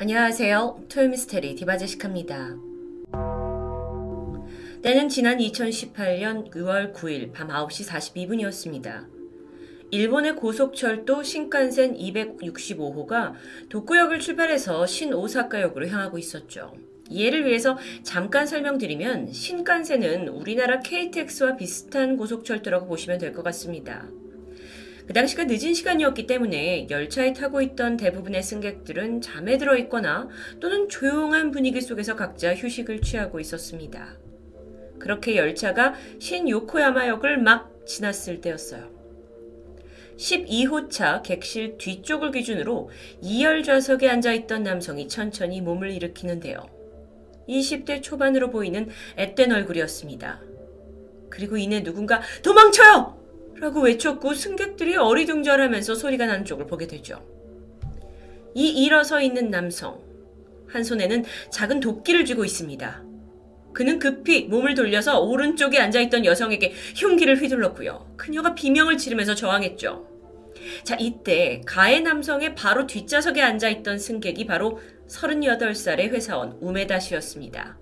안녕하세요. 토요미스테리 디바제시카입니다. 때는 지난 2018년 6월 9일 밤 9시 42분이었습니다. 일본의 고속철도 신칸센 265호가 도쿄역을 출발해서 신오사카역으로 향하고 있었죠. 이해를 위해서 잠깐 설명드리면 신칸센은 우리나라 KTX와 비슷한 고속철도라고 보시면 될 것 같습니다. 그 당시가 늦은 시간이었기 때문에 열차에 타고 있던 대부분의 승객들은 잠에 들어 있거나 또는 조용한 분위기 속에서 각자 휴식을 취하고 있었습니다. 그렇게 열차가 신 요코야마역을 막 지났을 때였어요. 12호차 객실 뒤쪽을 기준으로 2열 좌석에 앉아 있던 남성이 천천히 몸을 일으키는데요. 20대 초반으로 보이는 앳된 얼굴이었습니다. 그리고 이내 누군가 도망쳐요! 라고 외쳤고 승객들이 어리둥절하면서 소리가 나는 쪽을 보게 되죠. 이 일어서 있는 남성. 한 손에는 작은 도끼를 쥐고 있습니다. 그는 급히 몸을 돌려서 오른쪽에 앉아있던 여성에게 흉기를 휘둘렀고요. 그녀가 비명을 지르면서 저항했죠. 자, 이때 가해 남성의 바로 뒷좌석에 앉아있던 승객이 바로 38살의 회사원 우메다 씨였습니다.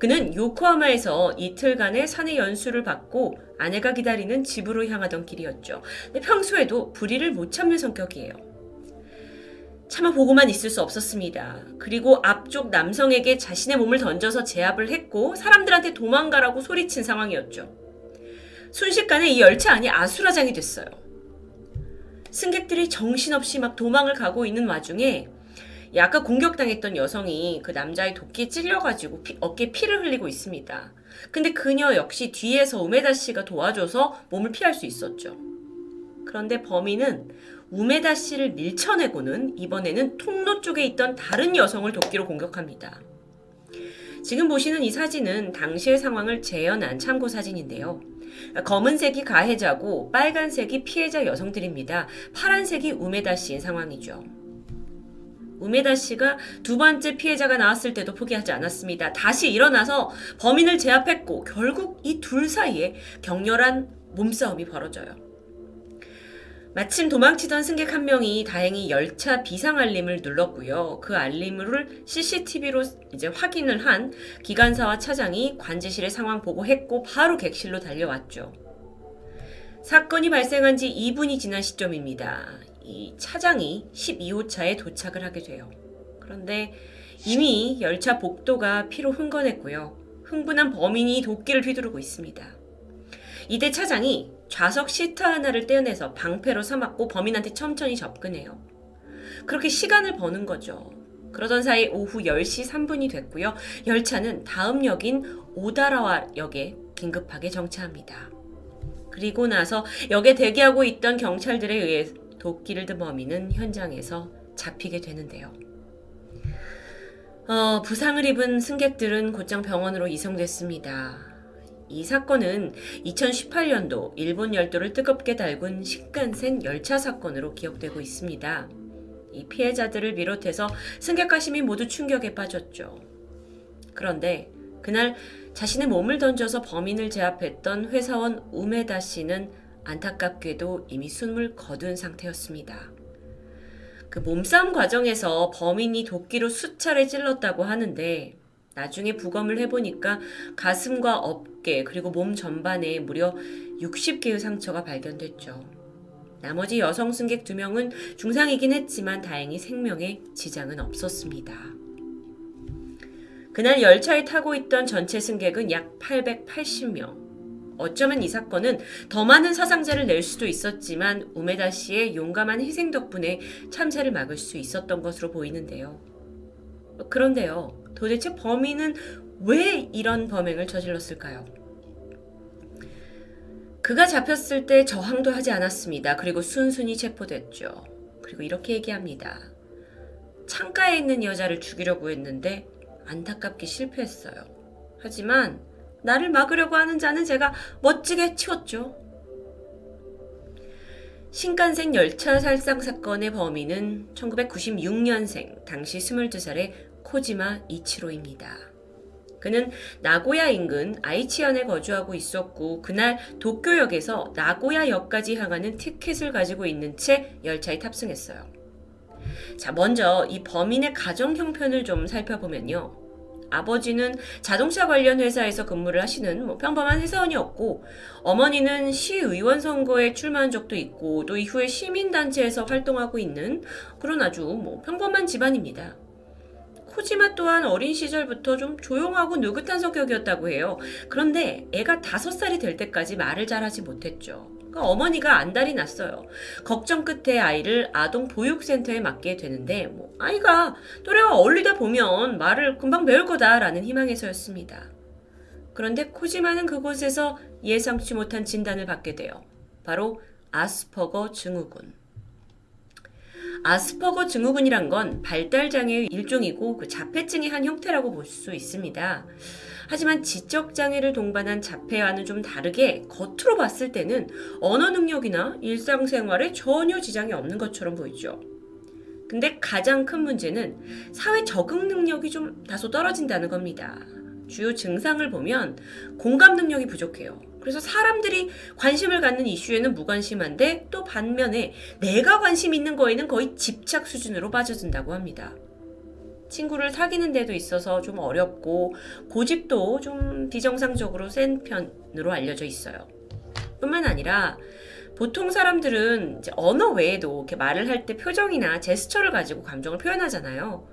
그는 요코하마에서 이틀간의 사내 연수를 받고 아내가 기다리는 집으로 향하던 길이었죠. 평소에도 불의를 못 참는 성격이에요. 차마 보고만 있을 수 없었습니다. 그리고 앞쪽 남성에게 자신의 몸을 던져서 제압을 했고 사람들한테 도망가라고 소리친 상황이었죠. 순식간에 이 열차 안이 아수라장이 됐어요. 승객들이 정신없이 막 도망을 가고 있는 와중에 아까 공격당했던 여성이 그 남자의 도끼에 찔려가지고 피, 어깨에 피를 흘리고 있습니다. 근데 그녀 역시 뒤에서 우메다 씨가 도와줘서 몸을 피할 수 있었죠. 그런데 범인은 우메다 씨를 밀쳐내고는 이번에는 통로 쪽에 있던 다른 여성을 도끼로 공격합니다. 지금 보시는 이 사진은 당시의 상황을 재현한 참고 사진인데요. 검은색이 가해자고 빨간색이 피해자 여성들입니다. 파란색이 우메다 씨인 상황이죠. 우메다 씨가 두 번째 피해자가 나왔을 때도 포기하지 않았습니다. 다시 일어나서 범인을 제압했고 결국 이 둘 사이에 격렬한 몸싸움이 벌어져요. 마침 도망치던 승객 한 명이 다행히 열차 비상 알림을 눌렀고요. 그 알림을 CCTV로 이제 확인을 한 기관사와 차장이 관제실의 상황 보고했고 바로 객실로 달려왔죠. 사건이 발생한 지 2분이 지난 시점입니다. 이 차장이 12호 차에 도착을 하게 돼요. 그런데 이미 열차 복도가 피로 흥건했고요. 흥분한 범인이 도끼를 휘두르고 있습니다. 이때 차장이 좌석 시트 하나를 떼어내서 방패로 삼았고 범인한테 천천히 접근해요. 그렇게 시간을 버는 거죠. 그러던 사이 오후 10시 3분이 됐고요. 열차는 다음 역인 오다라와 역에 긴급하게 정차합니다. 그리고 나서 역에 대기하고 있던 경찰들에 의해 도끼를 든 범인은 현장에서 잡히게 되는데요. 어, 부상을 입은 승객들은 곧장 병원으로 이송됐습니다. 이 사건은 2018년도 일본 열도를 뜨겁게 달군 식간센 열차 사건으로 기억되고 있습니다. 이 피해자들을 비롯해서 승객과 시민 모두 충격에 빠졌죠. 그런데 그날 자신의 몸을 던져서 범인을 제압했던 회사원 우메다 씨는 안타깝게도 이미 숨을 거둔 상태였습니다. 그 몸싸움 과정에서 범인이 도끼로 수차례 찔렀다고 하는데 나중에 부검을 해보니까 가슴과 어깨 그리고 몸 전반에 무려 60개의 상처가 발견됐죠. 나머지 여성 승객 2명은 중상이긴 했지만 다행히 생명에 지장은 없었습니다. 그날 열차에 타고 있던 전체 승객은 약 880명. 어쩌면 이 사건은 더 많은 사상자를 낼 수도 있었지만 우메다 씨의 용감한 희생 덕분에 참사를 막을 수 있었던 것으로 보이는데요. 그런데요, 도대체 범인은 왜 이런 범행을 저질렀을까요? 그가 잡혔을 때 저항도 하지 않았습니다. 그리고 순순히 체포됐죠. 그리고 이렇게 얘기합니다. 창가에 있는 여자를 죽이려고 했는데 안타깝게 실패했어요. 하지만 나를 막으려고 하는 자는 제가 멋지게 치웠죠. 신간생 열차 살상 사건의 범인은 1996년생, 당시 22살의 코지마 이치로입니다. 그는 나고야 인근 아이치현에 거주하고 있었고 그날 도쿄역에서 나고야역까지 향하는 티켓을 가지고 있는 채 열차에 탑승했어요. 자, 먼저 이 범인의 가정 형편을 좀 살펴보면요. 아버지는 자동차 관련 회사에서 근무를 하시는 뭐 평범한 회사원이었고, 어머니는 시의원 선거에 출마한 적도 있고, 또 이후에 시민단체에서 활동하고 있는 그런 아주 뭐 평범한 집안입니다. 코지마 또한 어린 시절부터 좀 조용하고 느긋한 성격이었다고 해요. 그런데 애가 다섯 살이 될 때까지 말을 잘하지 못했죠. 그러니까 어머니가 안달이 났어요. 걱정 끝에 아이를 아동 보육센터에 맡게 되는데 뭐 아이가 또래와 어울리다 보면 말을 금방 배울 거다라는 희망에서였습니다. 그런데 코지마는 그곳에서 예상치 못한 진단을 받게 돼요. 바로 아스퍼거 증후군. 아스퍼거 증후군이란 건 발달장애의 일종이고 그 자폐증의 한 형태라고 볼 수 있습니다. 하지만 지적장애를 동반한 자폐와는 좀 다르게 겉으로 봤을 때는 언어 능력이나 일상생활에 전혀 지장이 없는 것처럼 보이죠. 근데 가장 큰 문제는 사회 적응 능력이 좀 다소 떨어진다는 겁니다. 주요 증상을 보면 공감 능력이 부족해요. 그래서 사람들이 관심을 갖는 이슈에는 무관심한데 또 반면에 내가 관심 있는 거에는 거의 집착 수준으로 빠져든다고 합니다. 친구를 사귀는 데도 있어서 좀 어렵고 고집도 좀 비정상적으로 센 편으로 알려져 있어요. 뿐만 아니라 보통 사람들은 언어 외에도 이렇게 말을 할 때 표정이나 제스처를 가지고 감정을 표현하잖아요.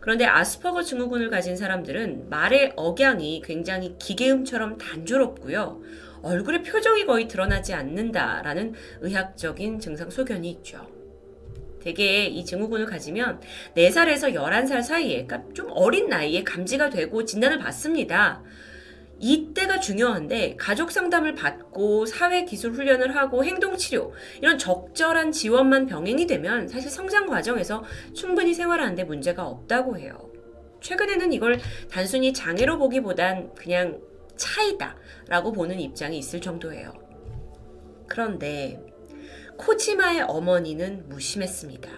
그런데 아스퍼거 증후군을 가진 사람들은 말의 억양이 굉장히 기계음처럼 단조롭고요. 얼굴의 표정이 거의 드러나지 않는다라는 의학적인 증상 소견이 있죠. 대개 이 증후군을 가지면 4살에서 11살 사이에, 그러니까 좀 어린 나이에 감지가 되고 진단을 받습니다. 이때가 중요한데 가족 상담을 받고 사회 기술 훈련을 하고 행동 치료 이런 적절한 지원만 병행이 되면 사실 성장 과정에서 충분히 생활하는데 문제가 없다고 해요. 최근에는 이걸 단순히 장애로 보기보단 그냥 차이다 라고 보는 입장이 있을 정도예요. 그런데 코지마의 어머니는 무심했습니다.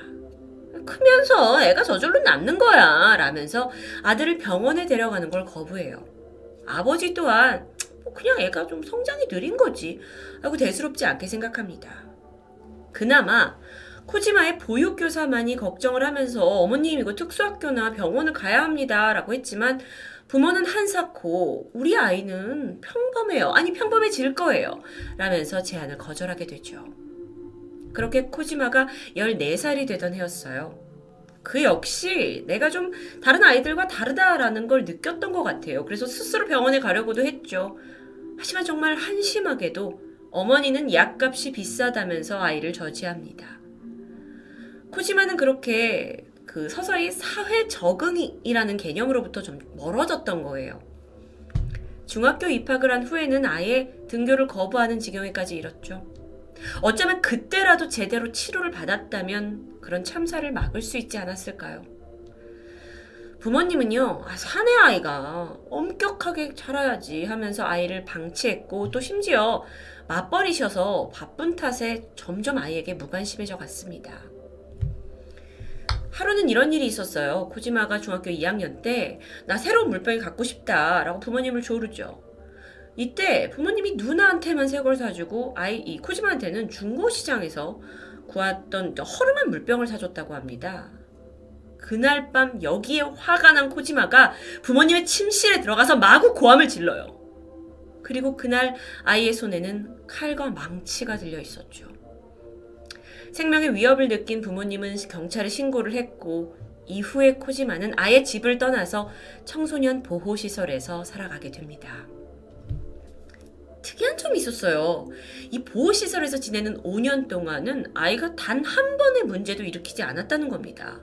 크면서 애가 저절로 낫는 거야 라면서 아들을 병원에 데려가는 걸 거부해요. 아버지 또한 뭐 그냥 애가 좀 성장이 느린 거지 하고 대수롭지 않게 생각합니다. 그나마 코지마의 보육교사만이 걱정을 하면서 어머님 이거 특수학교나 병원을 가야 합니다 라고 했지만 부모는 한사코 우리 아이는 평범해요. 아니 평범해질 거예요. 라면서 제안을 거절하게 되죠. 그렇게 코지마가 14살이 되던 해였어요. 그 역시 내가 좀 다른 아이들과 다르다라는 걸 느꼈던 것 같아요. 그래서 스스로 병원에 가려고도 했죠. 하지만 정말 한심하게도 어머니는 약값이 비싸다면서 아이를 저지합니다. 코지마는 그렇게 그 서서히 사회 적응이라는 개념으로부터 좀 멀어졌던 거예요. 중학교 입학을 한 후에는 아예 등교를 거부하는 지경에까지 이뤘죠. 어쩌면 그때라도 제대로 치료를 받았다면 그런 참사를 막을 수 있지 않았을까요? 부모님은요, 아, 사내 아이가 엄격하게 자라야지 하면서 아이를 방치했고 또 심지어 맞벌이셔서 바쁜 탓에 점점 아이에게 무관심해져 갔습니다. 하루는 이런 일이 있었어요. 코지마가 중학교 2학년 때 나 새로운 물병이 갖고 싶다라고 부모님을 조르죠. 이때 부모님이 누나한테만 새 걸 사주고 아이 이 코지마한테는 중고 시장에서 구했던 허름한 물병을 사줬다고 합니다. 그날 밤 여기에 화가 난 코지마가 부모님의 침실에 들어가서 마구 고함을 질러요. 그리고 그날 아이의 손에는 칼과 망치가 들려 있었죠. 생명의 위협을 느낀 부모님은 경찰에 신고를 했고 이후에 코지마는 아예 집을 떠나서 청소년 보호시설에서 살아가게 됩니다. 특이한 점이 있었어요. 이 보호시설에서 지내는 5년 동안은 아이가 단 한 번의 문제도 일으키지 않았다는 겁니다.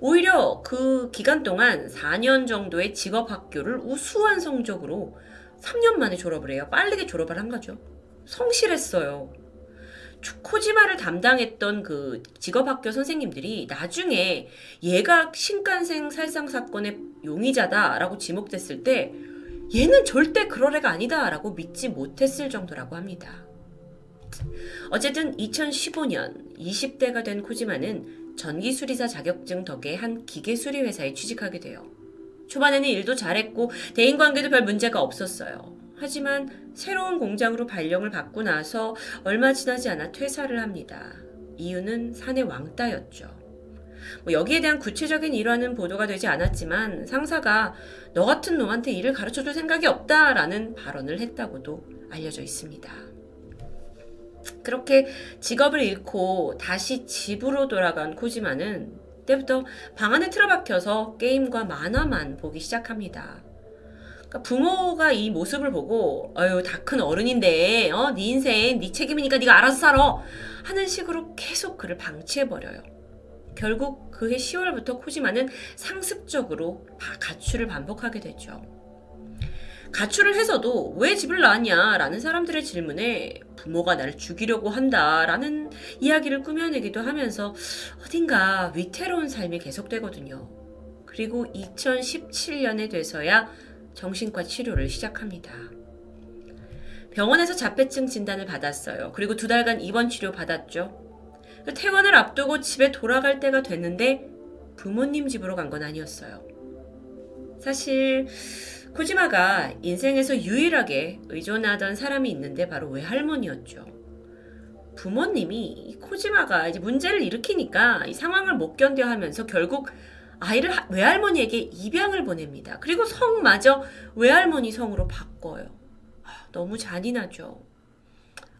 오히려 그 기간 동안 4년 정도의 직업학교를 우수한 성적으로 3년 만에 졸업을 해요. 빠르게 졸업을 한 거죠. 성실했어요. 코지마를 담당했던 그 직업학교 선생님들이 나중에 얘가 신간생 살상 사건의 용의자다라고 지목됐을 때 얘는 절대 그럴 애가 아니다라고 믿지 못했을 정도라고 합니다. 어쨌든 2015년 20대가 된 코지마는 전기수리사 자격증 덕에 한 기계수리 회사에 취직하게 돼요. 초반에는 일도 잘했고 대인관계도 별 문제가 없었어요. 하지만 새로운 공장으로 발령을 받고 나서 얼마 지나지 않아 퇴사를 합니다. 이유는 사내 왕따였죠. 뭐 여기에 대한 구체적인 일화는 보도가 되지 않았지만 상사가 너 같은 놈한테 일을 가르쳐 줄 생각이 없다라는 발언을 했다고도 알려져 있습니다. 그렇게 직업을 잃고 다시 집으로 돌아간 코지마는 때부터 방 안에 틀어박혀서 게임과 만화만 보기 시작합니다. 그러니까 부모가 이 모습을 보고 어유 다 큰 어른인데 어, 네 인생 네 책임이니까 네가 알아서 살아 하는 식으로 계속 그를 방치해 버려요. 결국 그해 10월부터 코지마는 상습적으로 가출을 반복하게 되죠. 가출을 해서도 왜 집을 나왔냐 라는 사람들의 질문에 부모가 나를 죽이려고 한다 라는 이야기를 꾸며내기도 하면서 어딘가 위태로운 삶이 계속되거든요. 그리고 2017년에 돼서야 정신과 치료를 시작합니다. 병원에서 자폐증 진단을 받았어요. 그리고 두 달간 입원 치료 받았죠. 퇴원을 앞두고 집에 돌아갈 때가 됐는데 부모님 집으로 간 건 아니었어요. 사실 코지마가 인생에서 유일하게 의존하던 사람이 있는데 바로 외할머니였죠. 부모님이 코지마가 이제 문제를 일으키니까 이 상황을 못 견뎌 하면서 결국 아이를 외할머니에게 입양을 보냅니다. 그리고 성마저 외할머니 성으로 바꿔요. 아, 너무 잔인하죠.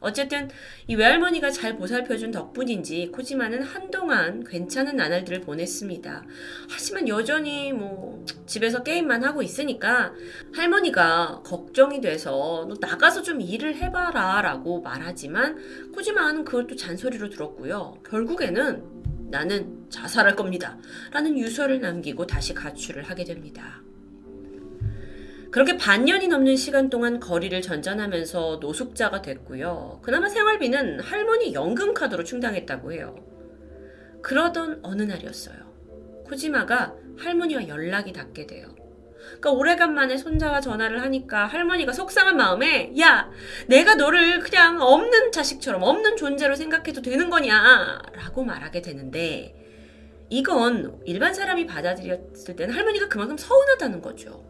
어쨌든 이 외할머니가 잘 보살펴준 덕분인지 코지마는 한동안 괜찮은 나날들을 보냈습니다. 하지만 여전히 뭐 집에서 게임만 하고 있으니까 할머니가 걱정이 돼서 너 나가서 좀 일을 해봐라 라고 말하지만 코지마는 그걸 또 잔소리로 들었고요. 결국에는 나는 자살할 겁니다. 라는 유서를 남기고 다시 가출을 하게 됩니다. 그렇게 반년이 넘는 시간 동안 거리를 전전하면서 노숙자가 됐고요. 그나마 생활비는 할머니 연금카드로 충당했다고 해요. 그러던 어느 날이었어요. 코지마가 할머니와 연락이 닿게 돼요. 그러니까 오래간만에 손자와 전화를 하니까 할머니가 속상한 마음에 야 내가 너를 그냥 없는 자식처럼 없는 존재로 생각해도 되는 거냐 라고 말하게 되는데 이건 일반 사람이 받아들였을 때는 할머니가 그만큼 서운하다는 거죠.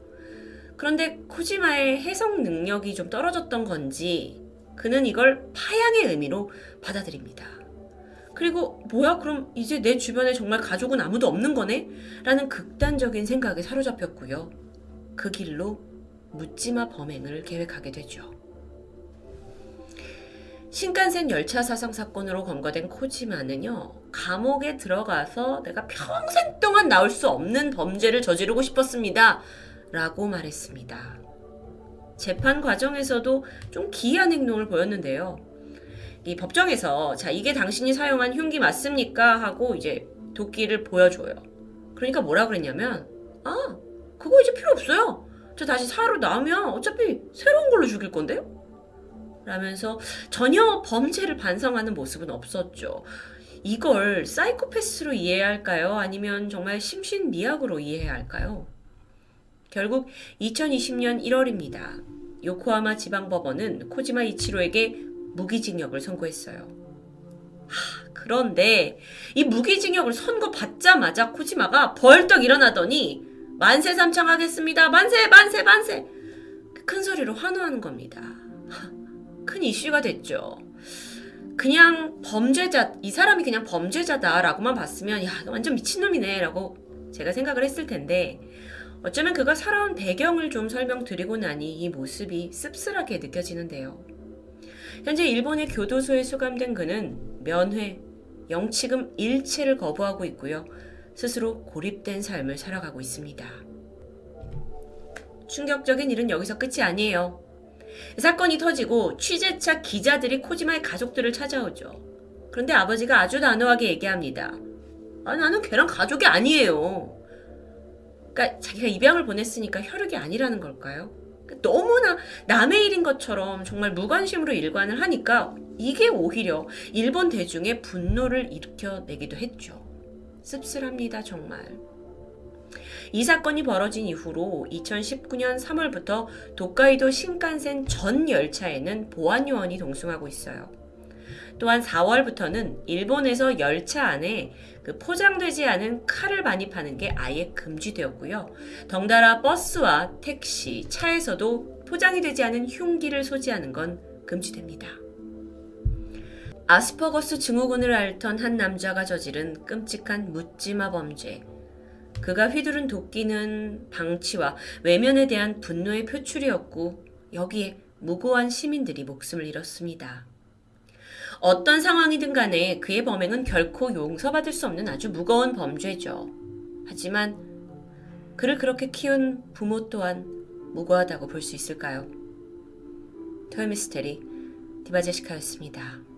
그런데 코지마의 해석 능력이 좀 떨어졌던 건지 그는 이걸 파양의 의미로 받아들입니다. 그리고 뭐야 그럼 이제 내 주변에 정말 가족은 아무도 없는 거네? 라는 극단적인 생각에 사로잡혔고요. 그 길로 묻지마 범행을 계획하게 되죠. 신칸센 열차 사상 사건으로 검거된 코지마는요, 감옥에 들어가서 내가 평생 동안 나올 수 없는 범죄를 저지르고 싶었습니다. 라고 말했습니다. 재판 과정에서도 좀 기이한 행동을 보였는데요. 이 법정에서 자 이게 당신이 사용한 흉기 맞습니까? 하고 이제 도끼를 보여줘요. 그러니까 뭐라 그랬냐면 아 그거 이제 필요 없어요. 저 다시 사로 나오면 어차피 새로운 걸로 죽일 건데요. 라면서 전혀 범죄를 반성하는 모습은 없었죠. 이걸 사이코패스로 이해해야 할까요? 아니면 정말 심신미약으로 이해해야 할까요? 결국 2020년 1월입니다. 요코하마 지방법원은 코지마 이치로에게 무기징역을 선고했어요. 하, 그런데 이 무기징역을 선고받자마자 코지마가 벌떡 일어나더니 만세 삼창하겠습니다. 만세 만세 만세 큰 소리로 환호하는 겁니다. 큰 이슈가 됐죠. 그냥 범죄자, 이 사람이 그냥 범죄자다라고만 봤으면, 야, 완전 미친놈이네, 라고 제가 생각을 했을 텐데, 어쩌면 그가 살아온 배경을 좀 설명드리고 나니 이 모습이 씁쓸하게 느껴지는데요. 현재 일본의 교도소에 수감된 그는 면회, 영치금 일체를 거부하고 있고요. 스스로 고립된 삶을 살아가고 있습니다. 충격적인 일은 여기서 끝이 아니에요. 사건이 터지고 취재차 기자들이 코지마의 가족들을 찾아오죠. 그런데 아버지가 아주 단호하게 얘기합니다. 아, 나는 걔랑 가족이 아니에요. 그러니까 자기가 입양을 보냈으니까 혈육이 아니라는 걸까요? 그러니까 너무나 남의 일인 것처럼 정말 무관심으로 일관을 하니까 이게 오히려 일본 대중의 분노를 일으켜내기도 했죠. 씁쓸합니다, 정말. 이 사건이 벌어진 이후로 2019년 3월부터 도카이도 신칸센 전 열차에는 보안 요원이 동승하고 있어요. 또한 4월부터는 일본에서 열차 안에 그 포장되지 않은 칼을 반입하는 게 아예 금지되었고요. 덩달아 버스와 택시, 차에서도 포장이 되지 않은 흉기를 소지하는 건 금지됩니다. 아스퍼거스 증후군을 앓던 한 남자가 저지른 끔찍한 묻지마 범죄. 그가 휘두른 도끼는 방치와 외면에 대한 분노의 표출이었고 여기에 무고한 시민들이 목숨을 잃었습니다. 어떤 상황이든 간에 그의 범행은 결코 용서받을 수 없는 아주 무거운 범죄죠. 하지만 그를 그렇게 키운 부모 또한 무고하다고 볼 수 있을까요? 토요미스테리 디바제시카였습니다.